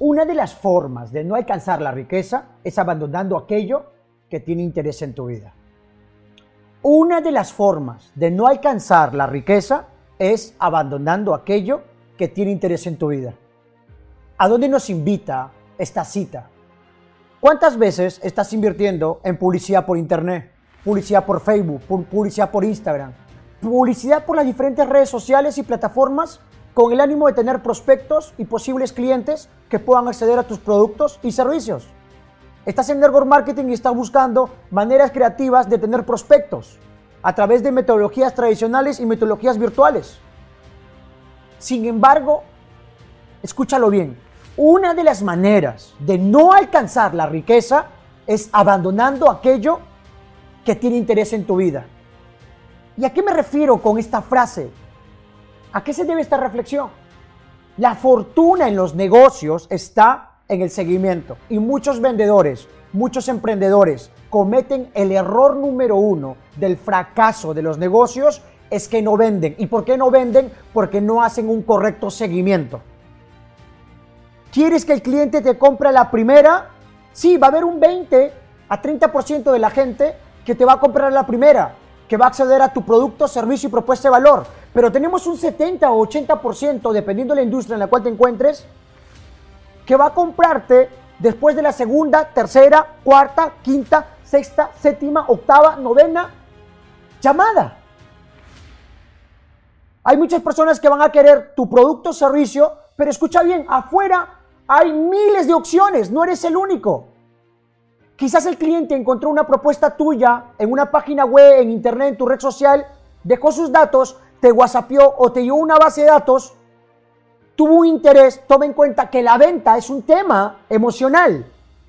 Una de las formas de no alcanzar la riqueza es abandonando aquello que tiene interés en tu vida. Una de las formas de no alcanzar la riqueza es abandonando aquello que tiene interés en tu vida. ¿A dónde nos invita esta cita? ¿Cuántas veces estás invirtiendo en publicidad por Internet, publicidad por Facebook, publicidad por Instagram, publicidad por las diferentes redes sociales y plataformas con el ánimo de tener prospectos y posibles clientes que puedan acceder a tus productos y servicios. Estás en network marketing y estás buscando maneras creativas de tener prospectos a través de metodologías tradicionales y metodologías virtuales. Sin embargo, escúchalo bien, una de las maneras de no alcanzar la riqueza es abandonando aquello que tiene interés en tu vida. ¿Y a qué me refiero con esta frase? ¿A qué se debe esta reflexión? La fortuna en los negocios está en el seguimiento y muchos vendedores, muchos emprendedores cometen el error número uno del fracaso de los negocios es que no venden. ¿Y por qué no venden? Porque no hacen un correcto seguimiento. ¿Quieres que el cliente te compre la primera? Sí, va a haber un 20 a 30% de la gente que te va a comprar la primera, que va a acceder a tu producto, servicio y propuesta de valor. Pero tenemos un 70 o 80%, dependiendo de la industria en la cual te encuentres, que va a comprarte después de la segunda, tercera, cuarta, quinta, sexta, séptima, octava, novena llamada. Hay muchas personas que van a querer tu producto o servicio, pero escucha bien, afuera hay miles de opciones, no eres el único. Quizás el cliente encontró una propuesta tuya en una página web, en internet, en tu red social, dejó sus datos, te whatsappió o te dio una base de datos, tuvo un interés, toma en cuenta que la venta es un tema emocional.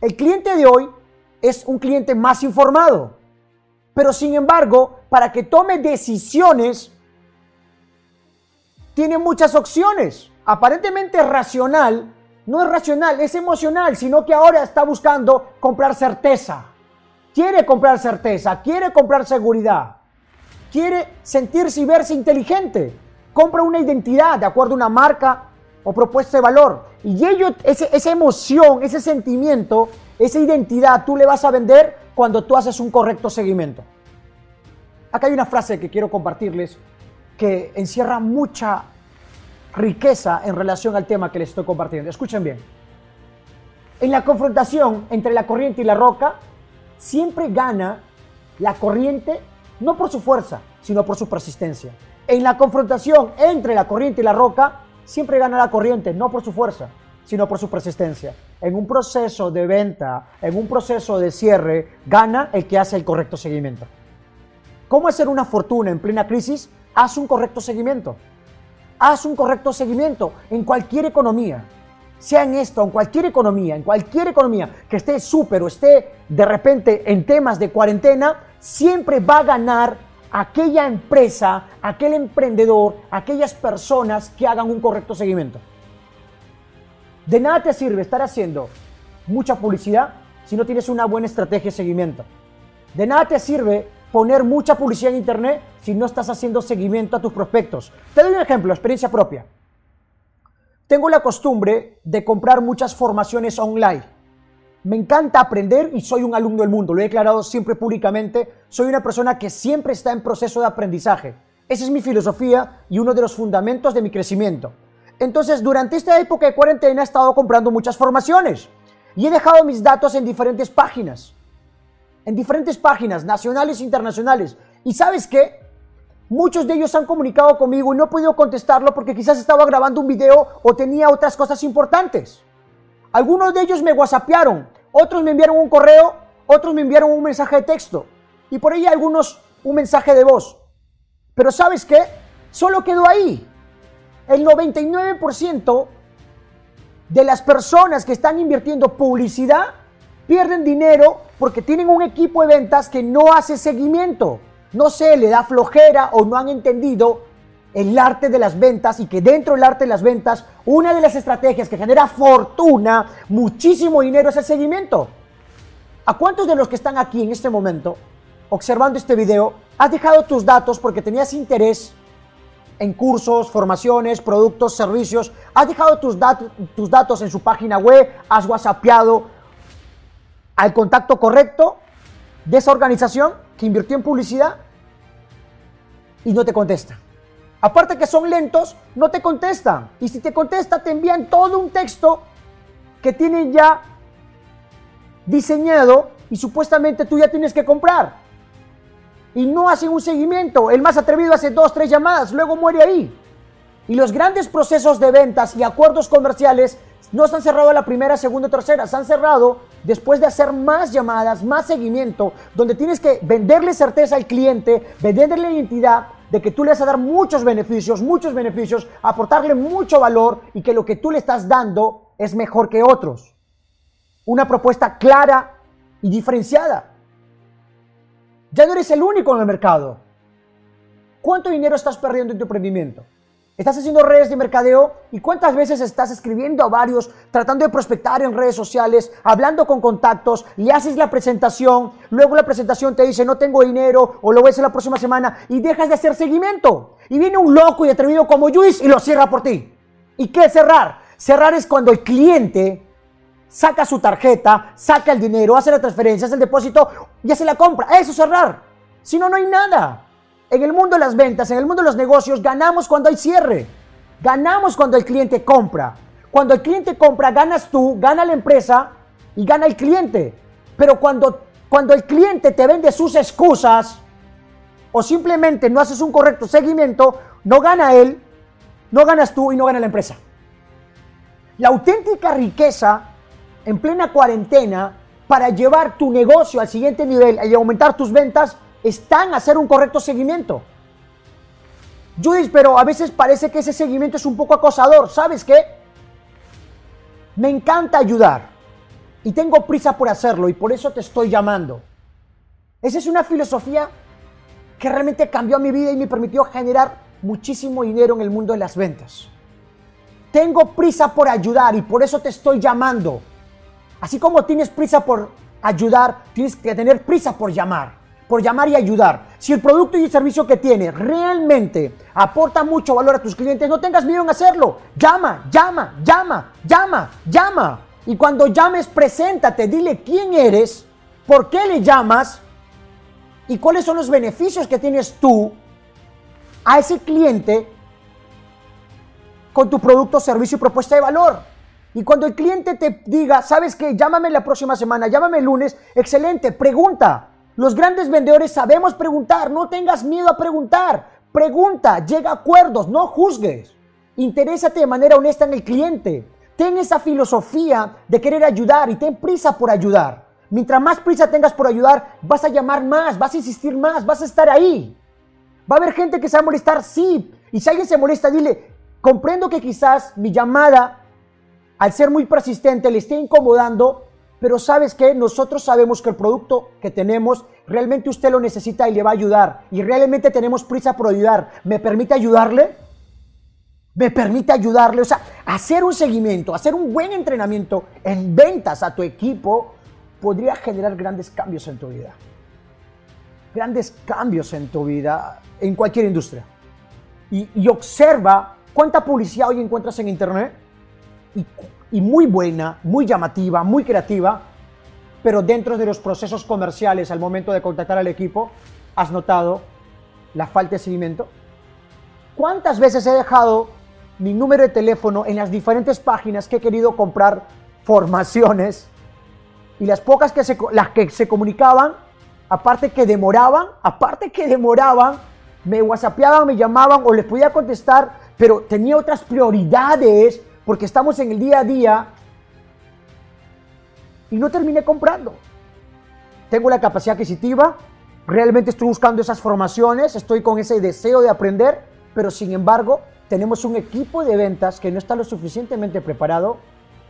El cliente de hoy es un cliente más informado. Pero sin embargo, para que tome decisiones, tiene muchas opciones. Aparentemente racional, no es racional, es emocional, sino que ahora está buscando comprar certeza. Quiere comprar certeza, quiere comprar seguridad, quiere sentirse y verse inteligente. Compra una identidad de acuerdo a una marca o propuesta de valor. Y ello, esa emoción, ese sentimiento, esa identidad, tú le vas a vender cuando tú haces un correcto seguimiento. Acá hay una frase que quiero compartirles que encierra mucha riqueza en relación al tema que les estoy compartiendo. Escuchen bien. En la confrontación entre la corriente y la roca, siempre gana la corriente no por su fuerza, sino por su persistencia. En la confrontación entre la corriente y la roca, siempre gana la corriente, no por su fuerza, sino por su persistencia. En un proceso de venta, en un proceso de cierre, gana el que hace el correcto seguimiento. ¿Cómo hacer una fortuna en plena crisis? Haz un correcto seguimiento haz un correcto seguimiento en cualquier economía. Sea en esto, en cualquier economía, en cualquier economía que esté súper o esté de repente en temas de cuarentena, siempre va a ganar aquella empresa, aquel emprendedor, aquellas personas que hagan un correcto seguimiento. De nada te sirve estar haciendo mucha publicidad si no tienes una buena estrategia de seguimiento. De nada te sirve poner mucha publicidad en Internet si no estás haciendo seguimiento a tus prospectos. Te doy un ejemplo, experiencia propia. Tengo la costumbre de comprar muchas formaciones online. Me encanta aprender y soy un alumno del mundo, lo he declarado siempre públicamente. Soy una persona que siempre está en proceso de aprendizaje. Esa es mi filosofía y uno de los fundamentos de mi crecimiento. Entonces, durante esta época de cuarentena he estado comprando muchas formaciones y he dejado mis datos en diferentes páginas en diferentes páginas nacionales e internacionales. ¿Y sabes qué? Muchos de ellos han comunicado conmigo y no he podido contestarlo porque quizás estaba grabando un video o tenía otras cosas importantes. Algunos de ellos me whatsappearon, otros me enviaron un correo, otros me enviaron un mensaje de texto y por ahí algunos un mensaje de voz. Pero ¿sabes qué? Solo quedó ahí. El 99% de las personas que están invirtiendo publicidad pierden dinero porque tienen un equipo de ventas que no hace seguimiento. No sé, le da flojera o no han entendido el arte de las ventas y que dentro del arte de las ventas, una de las estrategias que genera fortuna, muchísimo dinero es el seguimiento. ¿A cuántos de los que están aquí en este momento, observando este video, has dejado tus datos porque tenías interés en cursos, formaciones, productos, servicios, has dejado tus, datos en su página web, has whatsappeado al contacto correcto de esa organización que invirtió en publicidad y no te contesta. Aparte que son lentos, no te contestan. Y si te contesta, te envían todo un texto que tienen ya diseñado y supuestamente tú ya tienes que comprar. Y no hacen un seguimiento. El más atrevido hace dos, tres llamadas, luego muere ahí. Y los grandes procesos de ventas y acuerdos comerciales no se han cerrado la primera, segunda, tercera, se han cerrado después de hacer más llamadas, más seguimiento, donde tienes que venderle certeza al cliente, venderle la identidad de que tú le vas a dar muchos beneficios, muchos beneficios, aportarle mucho valor y que lo que tú le estás dando es mejor que otros. Una propuesta clara y diferenciada. Ya no eres el único en el mercado. ¿Cuánto dinero estás perdiendo en tu emprendimiento? Estás haciendo redes de mercadeo y cuántas veces estás escribiendo a varios, tratando de prospectar en redes sociales, hablando con contactos, y haces la presentación, luego la presentación te dice no tengo dinero o lo voy a hacer la próxima semana y dejas de hacer seguimiento. Y viene un loco y atrevido como Luis y lo cierra por ti. ¿Y qué cerrar? Cerrar es cuando el cliente saca su tarjeta, saca el dinero, hace la transferencia, hace el depósito y hace la compra. Eso es cerrar. Si no, no hay nada. En el mundo de las ventas, en el mundo de los negocios, ganamos cuando hay cierre. Ganamos cuando el cliente compra. Cuando el cliente compra, ganas tú, gana la empresa y gana el cliente. Pero cuando, cuando el cliente te vende sus excusas o simplemente no haces un correcto seguimiento, no gana él, no ganas tú y no gana la empresa. La auténtica riqueza en plena cuarentena para llevar tu negocio al siguiente nivel y aumentar tus ventas están a hacer un correcto seguimiento. Judith, pero a veces parece que ese seguimiento es un poco acosador. ¿Sabes qué? Me encanta ayudar y tengo prisa por hacerlo y por eso te estoy llamando. Esa es una filosofía que realmente cambió mi vida y me permitió generar muchísimo dinero en el mundo de las ventas. Tengo prisa por ayudar y por eso te estoy llamando. Así como tienes prisa por ayudar, tienes que tener prisa por llamar por llamar y ayudar. Si el producto y el servicio que tienes realmente aporta mucho valor a tus clientes, no tengas miedo en hacerlo. Llama, llama, llama, llama, llama. Y cuando llames, preséntate, dile quién eres, por qué le llamas y cuáles son los beneficios que tienes tú a ese cliente con tu producto, servicio y propuesta de valor. Y cuando el cliente te diga, sabes que llámame la próxima semana, llámame el lunes, excelente, pregunta. Los grandes vendedores sabemos preguntar, no tengas miedo a preguntar. Pregunta, llega a acuerdos, no juzgues. Interésate de manera honesta en el cliente. Ten esa filosofía de querer ayudar y ten prisa por ayudar. Mientras más prisa tengas por ayudar, vas a llamar más, vas a insistir más, vas a estar ahí. Va a haber gente que se va a molestar, sí. Y si alguien se molesta, dile, comprendo que quizás mi llamada, al ser muy persistente, le esté incomodando, pero sabes que nosotros sabemos que el producto que tenemos realmente usted lo necesita y le va a ayudar. Y realmente tenemos prisa por ayudar. ¿Me permite ayudarle? ¿Me permite ayudarle? O sea, hacer un seguimiento, hacer un buen entrenamiento en ventas a tu equipo podría generar grandes cambios en tu vida. Grandes cambios en tu vida, en cualquier industria. Y, y observa cuánta publicidad hoy encuentras en Internet y y muy buena, muy llamativa, muy creativa, pero dentro de los procesos comerciales al momento de contactar al equipo, ¿has notado la falta de seguimiento? ¿Cuántas veces he dejado mi número de teléfono en las diferentes páginas que he querido comprar formaciones y las pocas que se, las que se comunicaban, aparte que demoraban, aparte que demoraban, me whatsappeaban, me llamaban o les podía contestar, pero tenía otras prioridades porque estamos en el día a día y no terminé comprando. Tengo la capacidad adquisitiva, realmente estoy buscando esas formaciones, estoy con ese deseo de aprender, pero sin embargo tenemos un equipo de ventas que no está lo suficientemente preparado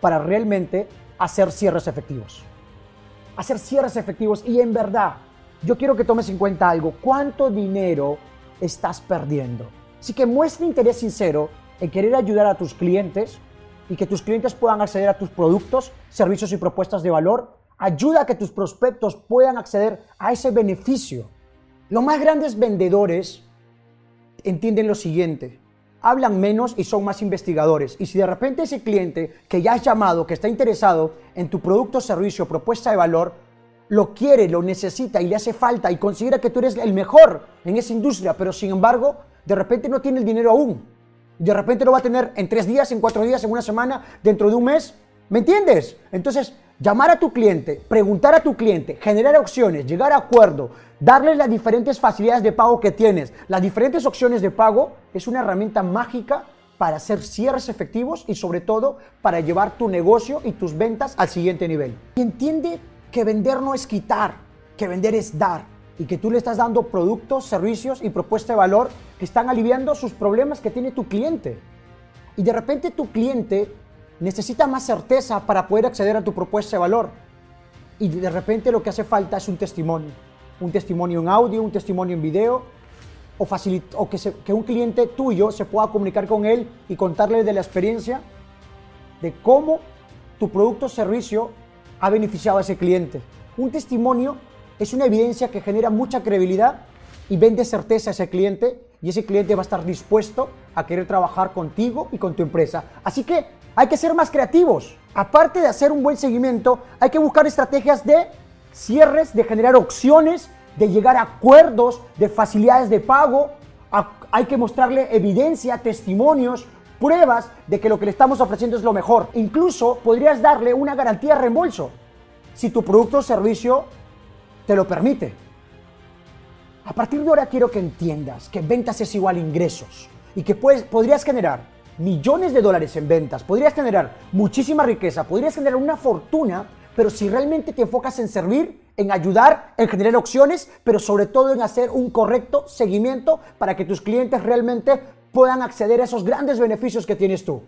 para realmente hacer cierres efectivos. Hacer cierres efectivos y en verdad, yo quiero que tomes en cuenta algo, ¿cuánto dinero estás perdiendo? Así que muestra interés sincero en querer ayudar a tus clientes y que tus clientes puedan acceder a tus productos, servicios y propuestas de valor. Ayuda a que tus prospectos puedan acceder a ese beneficio. Los más grandes vendedores entienden lo siguiente. Hablan menos y son más investigadores. Y si de repente ese cliente que ya has llamado, que está interesado en tu producto, servicio, propuesta de valor, lo quiere, lo necesita y le hace falta y considera que tú eres el mejor en esa industria, pero sin embargo, de repente no tiene el dinero aún. De repente lo va a tener en tres días, en cuatro días, en una semana, dentro de un mes. ¿Me entiendes? Entonces, llamar a tu cliente, preguntar a tu cliente, generar opciones, llegar a acuerdo, darle las diferentes facilidades de pago que tienes, las diferentes opciones de pago, es una herramienta mágica para hacer cierres efectivos y sobre todo para llevar tu negocio y tus ventas al siguiente nivel. Y entiende que vender no es quitar, que vender es dar y que tú le estás dando productos, servicios y propuesta de valor que están aliviando sus problemas que tiene tu cliente. Y de repente tu cliente necesita más certeza para poder acceder a tu propuesta de valor. Y de repente lo que hace falta es un testimonio. Un testimonio en audio, un testimonio en video, o, o que, que un cliente tuyo se pueda comunicar con él y contarle de la experiencia de cómo tu producto o servicio ha beneficiado a ese cliente. Un testimonio es una evidencia que genera mucha credibilidad y vende certeza a ese cliente y ese cliente va a estar dispuesto a querer trabajar contigo y con tu empresa. Así que hay que ser más creativos. Aparte de hacer un buen seguimiento, hay que buscar estrategias de cierres, de generar opciones, de llegar a acuerdos, de facilidades de pago. Hay que mostrarle evidencia, testimonios, pruebas de que lo que le estamos ofreciendo es lo mejor. Incluso podrías darle una garantía de reembolso si tu producto o servicio te lo permite. A partir de ahora quiero que entiendas que ventas es igual a ingresos y que puedes, podrías generar millones de dólares en ventas, podrías generar muchísima riqueza, podrías generar una fortuna, pero si realmente te enfocas en servir, en ayudar, en generar opciones, pero sobre todo en hacer un correcto seguimiento para que tus clientes realmente puedan acceder a esos grandes beneficios que tienes tú.